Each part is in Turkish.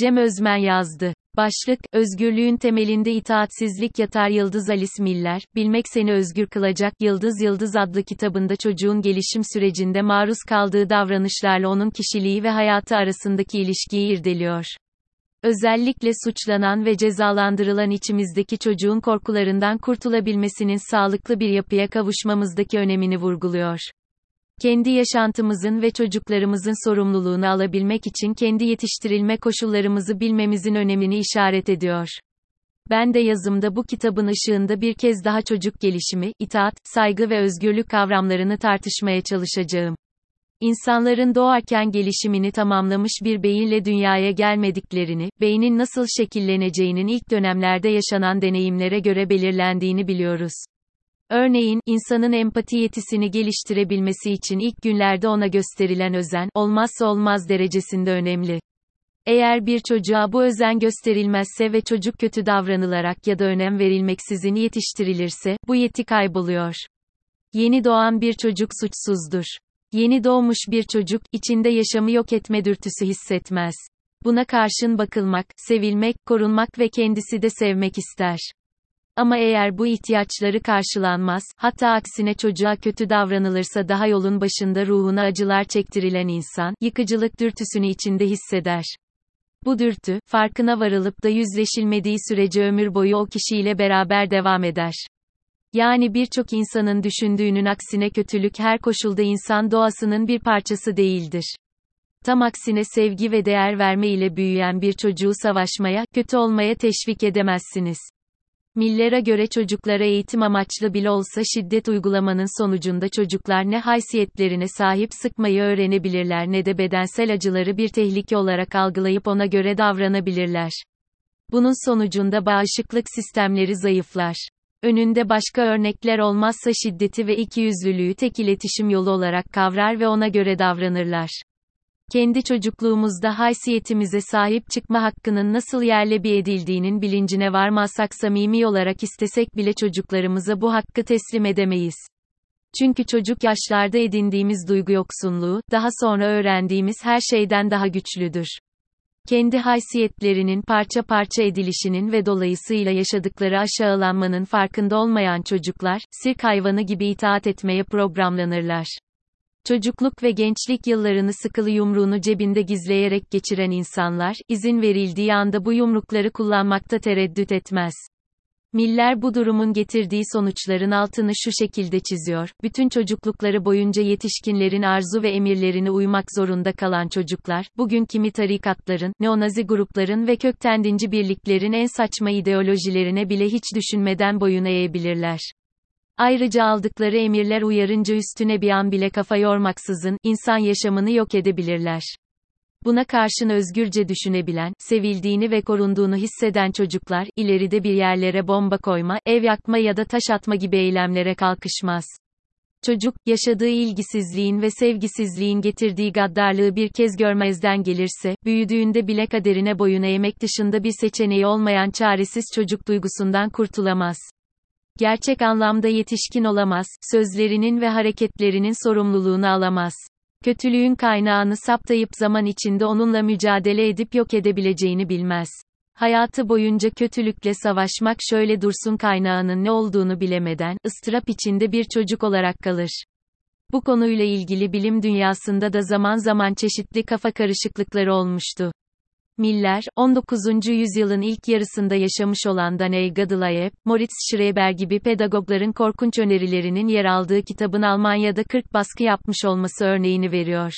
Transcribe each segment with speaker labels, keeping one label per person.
Speaker 1: Cem Özmen yazdı. Başlık, özgürlüğün temelinde itaatsizlik yatar Yıldız Alice Miller, Bilmek Seni Özgür Kılacak Yıldız Yıldız adlı kitabında çocuğun gelişim sürecinde maruz kaldığı davranışlarla onun kişiliği ve hayatı arasındaki ilişkiyi irdeliyor. Özellikle suçlanan ve cezalandırılan içimizdeki çocuğun korkularından kurtulabilmesinin sağlıklı bir yapıya kavuşmamızdaki önemini vurguluyor. Kendi yaşantımızın ve çocuklarımızın sorumluluğunu alabilmek için kendi yetiştirilme koşullarımızı bilmemizin önemini işaret ediyor. Ben de yazımda bu kitabın ışığında bir kez daha çocuk gelişimi, itaat, saygı ve özgürlük kavramlarını tartışmaya çalışacağım. İnsanların doğarken gelişimini tamamlamış bir beyinle dünyaya gelmediklerini, beynin nasıl şekilleneceğinin ilk dönemlerde yaşanan deneyimlere göre belirlendiğini biliyoruz. Örneğin, insanın empati yetisini geliştirebilmesi için ilk günlerde ona gösterilen özen, olmazsa olmaz derecesinde önemli. Eğer bir çocuğa bu özen gösterilmezse ve çocuk kötü davranılarak ya da önem verilmeksizin yetiştirilirse, bu yeti kayboluyor. Yeni doğan bir çocuk suçsuzdur. Yeni doğmuş bir çocuk, içinde yaşamı yok etme dürtüsü hissetmez. Buna karşın bakılmak, sevilmek, korunmak ve kendisi de sevmek ister. Ama eğer bu ihtiyaçları karşılanmaz, hatta aksine çocuğa kötü davranılırsa daha yolun başında ruhuna acılar çektirilen insan, yıkıcılık dürtüsünü içinde hisseder. Bu dürtü, farkına varılıp da yüzleşilmediği sürece ömür boyu o kişiyle beraber devam eder. Yani birçok insanın düşündüğünün aksine kötülük her koşulda insan doğasının bir parçası değildir. Tam aksine sevgi ve değer verme ile büyüyen bir çocuğu savaşmaya, kötü olmaya teşvik edemezsiniz. Millere göre çocuklara eğitim amaçlı bile olsa şiddet uygulamanın sonucunda çocuklar ne haysiyetlerine sahip sıkmayı öğrenebilirler ne de bedensel acıları bir tehlike olarak algılayıp ona göre davranabilirler. Bunun sonucunda bağışıklık sistemleri zayıflar. Önünde başka örnekler olmazsa şiddeti ve ikiyüzlülüğü tek iletişim yolu olarak kavrar ve ona göre davranırlar. Kendi çocukluğumuzda haysiyetimize sahip çıkma hakkının nasıl yerle bir edildiğinin bilincine varmazsak samimi olarak istesek bile çocuklarımıza bu hakkı teslim edemeyiz. Çünkü çocuk yaşlarda edindiğimiz duygu yoksunluğu, daha sonra öğrendiğimiz her şeyden daha güçlüdür. Kendi haysiyetlerinin parça parça edilişinin ve dolayısıyla yaşadıkları aşağılanmanın farkında olmayan çocuklar, sirk hayvanı gibi itaat etmeye programlanırlar. Çocukluk ve gençlik yıllarını sıkılı yumruğunu cebinde gizleyerek geçiren insanlar, izin verildiği anda bu yumrukları kullanmakta tereddüt etmez. Miller bu durumun getirdiği sonuçların altını şu şekilde çiziyor. Bütün çocuklukları boyunca yetişkinlerin arzu ve emirlerine uymak zorunda kalan çocuklar, bugün kimi tarikatların, neonazi grupların ve kökten dinci birliklerin en saçma ideolojilerine bile hiç düşünmeden boyun eğebilirler. Ayrıca aldıkları emirler uyarınca üstüne bir an bile kafa yormaksızın, insan yaşamını yok edebilirler. Buna karşın özgürce düşünebilen, sevildiğini ve korunduğunu hisseden çocuklar, ileride bir yerlere bomba koyma, ev yakma ya da taş atma gibi eylemlere kalkışmaz. Çocuk, yaşadığı ilgisizliğin ve sevgisizliğin getirdiği gaddarlığı bir kez görmezden gelirse, büyüdüğünde bile kaderine boyun eğmek dışında bir seçeneği olmayan çaresiz çocuk duygusundan kurtulamaz gerçek anlamda yetişkin olamaz, sözlerinin ve hareketlerinin sorumluluğunu alamaz. Kötülüğün kaynağını saptayıp zaman içinde onunla mücadele edip yok edebileceğini bilmez. Hayatı boyunca kötülükle savaşmak şöyle dursun kaynağının ne olduğunu bilemeden, ıstırap içinde bir çocuk olarak kalır. Bu konuyla ilgili bilim dünyasında da zaman zaman çeşitli kafa karışıklıkları olmuştu. Miller, 19. yüzyılın ilk yarısında yaşamış olan Daniel Gadelayev, Moritz Schreber gibi pedagogların korkunç önerilerinin yer aldığı kitabın Almanya'da 40 baskı yapmış olması örneğini veriyor.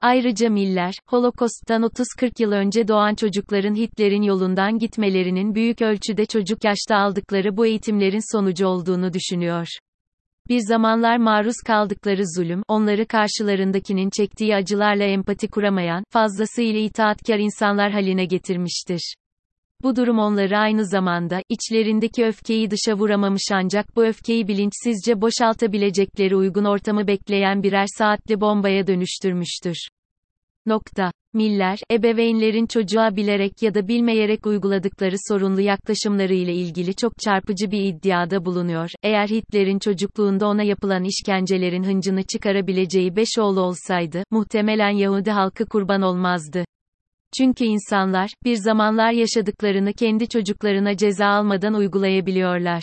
Speaker 1: Ayrıca Miller, Holokost'tan 30-40 yıl önce doğan çocukların Hitler'in yolundan gitmelerinin büyük ölçüde çocuk yaşta aldıkları bu eğitimlerin sonucu olduğunu düşünüyor. Bir zamanlar maruz kaldıkları zulüm, onları karşılarındakinin çektiği acılarla empati kuramayan, fazlasıyla itaatkar insanlar haline getirmiştir. Bu durum onları aynı zamanda, içlerindeki öfkeyi dışa vuramamış ancak bu öfkeyi bilinçsizce boşaltabilecekleri uygun ortamı bekleyen birer saatli bombaya dönüştürmüştür. Nokta. Miller, ebeveynlerin çocuğa bilerek ya da bilmeyerek uyguladıkları sorunlu yaklaşımları ile ilgili çok çarpıcı bir iddiada bulunuyor. Eğer Hitler'in çocukluğunda ona yapılan işkencelerin hıncını çıkarabileceği beş oğlu olsaydı, muhtemelen Yahudi halkı kurban olmazdı. Çünkü insanlar, bir zamanlar yaşadıklarını kendi çocuklarına ceza almadan uygulayabiliyorlar.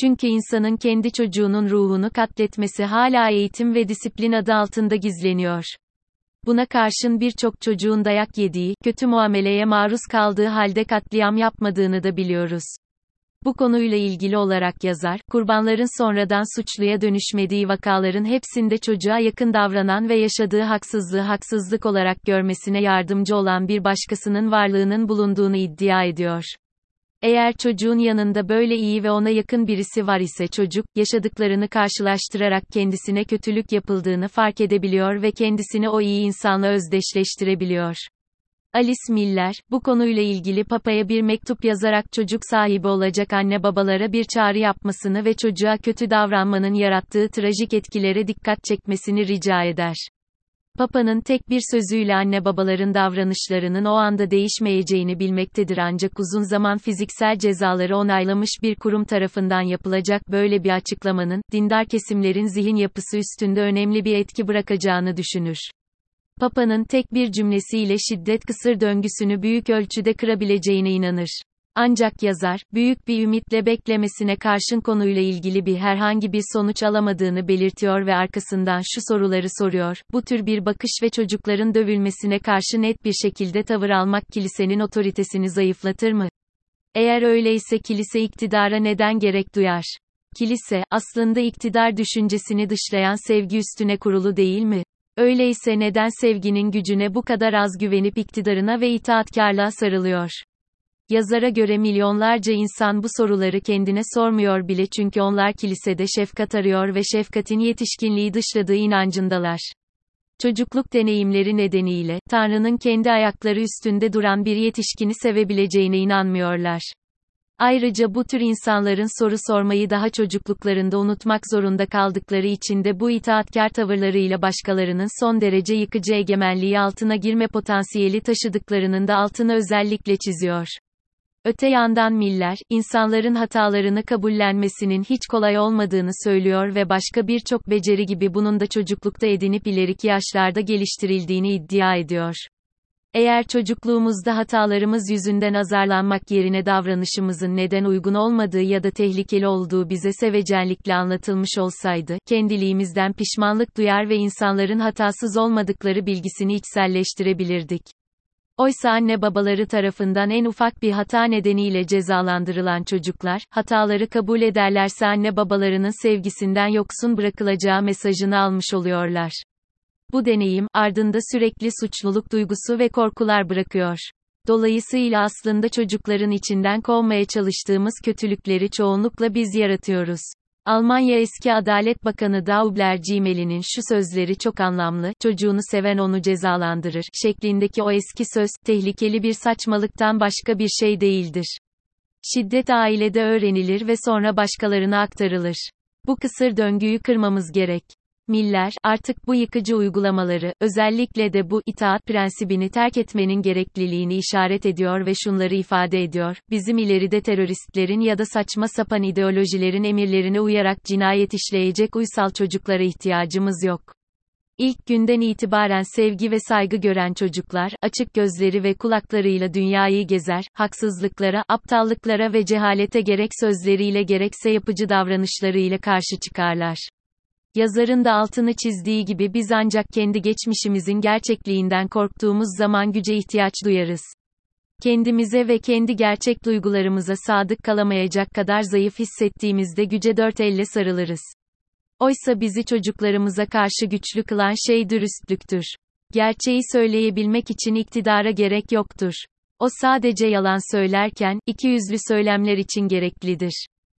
Speaker 1: Çünkü insanın kendi çocuğunun ruhunu katletmesi hala eğitim ve disiplin adı altında gizleniyor. Buna karşın birçok çocuğun dayak yediği, kötü muameleye maruz kaldığı halde katliam yapmadığını da biliyoruz. Bu konuyla ilgili olarak yazar, kurbanların sonradan suçluya dönüşmediği vakaların hepsinde çocuğa yakın davranan ve yaşadığı haksızlığı haksızlık olarak görmesine yardımcı olan bir başkasının varlığının bulunduğunu iddia ediyor. Eğer çocuğun yanında böyle iyi ve ona yakın birisi var ise çocuk, yaşadıklarını karşılaştırarak kendisine kötülük yapıldığını fark edebiliyor ve kendisini o iyi insanla özdeşleştirebiliyor. Alice Miller, bu konuyla ilgili Papa'ya bir mektup yazarak çocuk sahibi olacak anne babalara bir çağrı yapmasını ve çocuğa kötü davranmanın yarattığı trajik etkilere dikkat çekmesini rica eder. Papa'nın tek bir sözüyle anne babaların davranışlarının o anda değişmeyeceğini bilmektedir ancak uzun zaman fiziksel cezaları onaylamış bir kurum tarafından yapılacak böyle bir açıklamanın, dindar kesimlerin zihin yapısı üstünde önemli bir etki bırakacağını düşünür. Papa'nın tek bir cümlesiyle şiddet kısır döngüsünü büyük ölçüde kırabileceğine inanır. Ancak yazar, büyük bir ümitle beklemesine karşın konuyla ilgili bir herhangi bir sonuç alamadığını belirtiyor ve arkasından şu soruları soruyor. Bu tür bir bakış ve çocukların dövülmesine karşı net bir şekilde tavır almak kilisenin otoritesini zayıflatır mı? Eğer öyleyse kilise iktidara neden gerek duyar? Kilise, aslında iktidar düşüncesini dışlayan sevgi üstüne kurulu değil mi? Öyleyse neden sevginin gücüne bu kadar az güvenip iktidarına ve itaatkarlığa sarılıyor? Yazara göre milyonlarca insan bu soruları kendine sormuyor bile çünkü onlar kilisede şefkat arıyor ve şefkatin yetişkinliği dışladığı inancındalar. Çocukluk deneyimleri nedeniyle, Tanrı'nın kendi ayakları üstünde duran bir yetişkini sevebileceğine inanmıyorlar. Ayrıca bu tür insanların soru sormayı daha çocukluklarında unutmak zorunda kaldıkları için de bu itaatkar tavırlarıyla başkalarının son derece yıkıcı egemenliği altına girme potansiyeli taşıdıklarının da altını özellikle çiziyor. Öte yandan Miller, insanların hatalarını kabullenmesinin hiç kolay olmadığını söylüyor ve başka birçok beceri gibi bunun da çocuklukta edinip ileriki yaşlarda geliştirildiğini iddia ediyor. Eğer çocukluğumuzda hatalarımız yüzünden azarlanmak yerine davranışımızın neden uygun olmadığı ya da tehlikeli olduğu bize sevecenlikle anlatılmış olsaydı, kendiliğimizden pişmanlık duyar ve insanların hatasız olmadıkları bilgisini içselleştirebilirdik. Oysa anne babaları tarafından en ufak bir hata nedeniyle cezalandırılan çocuklar, hataları kabul ederlerse anne babalarının sevgisinden yoksun bırakılacağı mesajını almış oluyorlar. Bu deneyim, ardında sürekli suçluluk duygusu ve korkular bırakıyor. Dolayısıyla aslında çocukların içinden kovmaya çalıştığımız kötülükleri çoğunlukla biz yaratıyoruz. Almanya eski Adalet Bakanı Daubler Cimeli'nin şu sözleri çok anlamlı, çocuğunu seven onu cezalandırır, şeklindeki o eski söz, tehlikeli bir saçmalıktan başka bir şey değildir. Şiddet ailede öğrenilir ve sonra başkalarına aktarılır. Bu kısır döngüyü kırmamız gerek. Miller, artık bu yıkıcı uygulamaları, özellikle de bu itaat prensibini terk etmenin gerekliliğini işaret ediyor ve şunları ifade ediyor, bizim ileride teröristlerin ya da saçma sapan ideolojilerin emirlerine uyarak cinayet işleyecek uysal çocuklara ihtiyacımız yok. İlk günden itibaren sevgi ve saygı gören çocuklar, açık gözleri ve kulaklarıyla dünyayı gezer, haksızlıklara, aptallıklara ve cehalete gerek sözleriyle gerekse yapıcı davranışlarıyla karşı çıkarlar. Yazarın da altını çizdiği gibi biz ancak kendi geçmişimizin gerçekliğinden korktuğumuz zaman güce ihtiyaç duyarız. Kendimize ve kendi gerçek duygularımıza sadık kalamayacak kadar zayıf hissettiğimizde güce dört elle sarılırız. Oysa bizi çocuklarımıza karşı güçlü kılan şey dürüstlüktür. Gerçeği söyleyebilmek için iktidara gerek yoktur. O sadece yalan söylerken, iki yüzlü söylemler için gereklidir.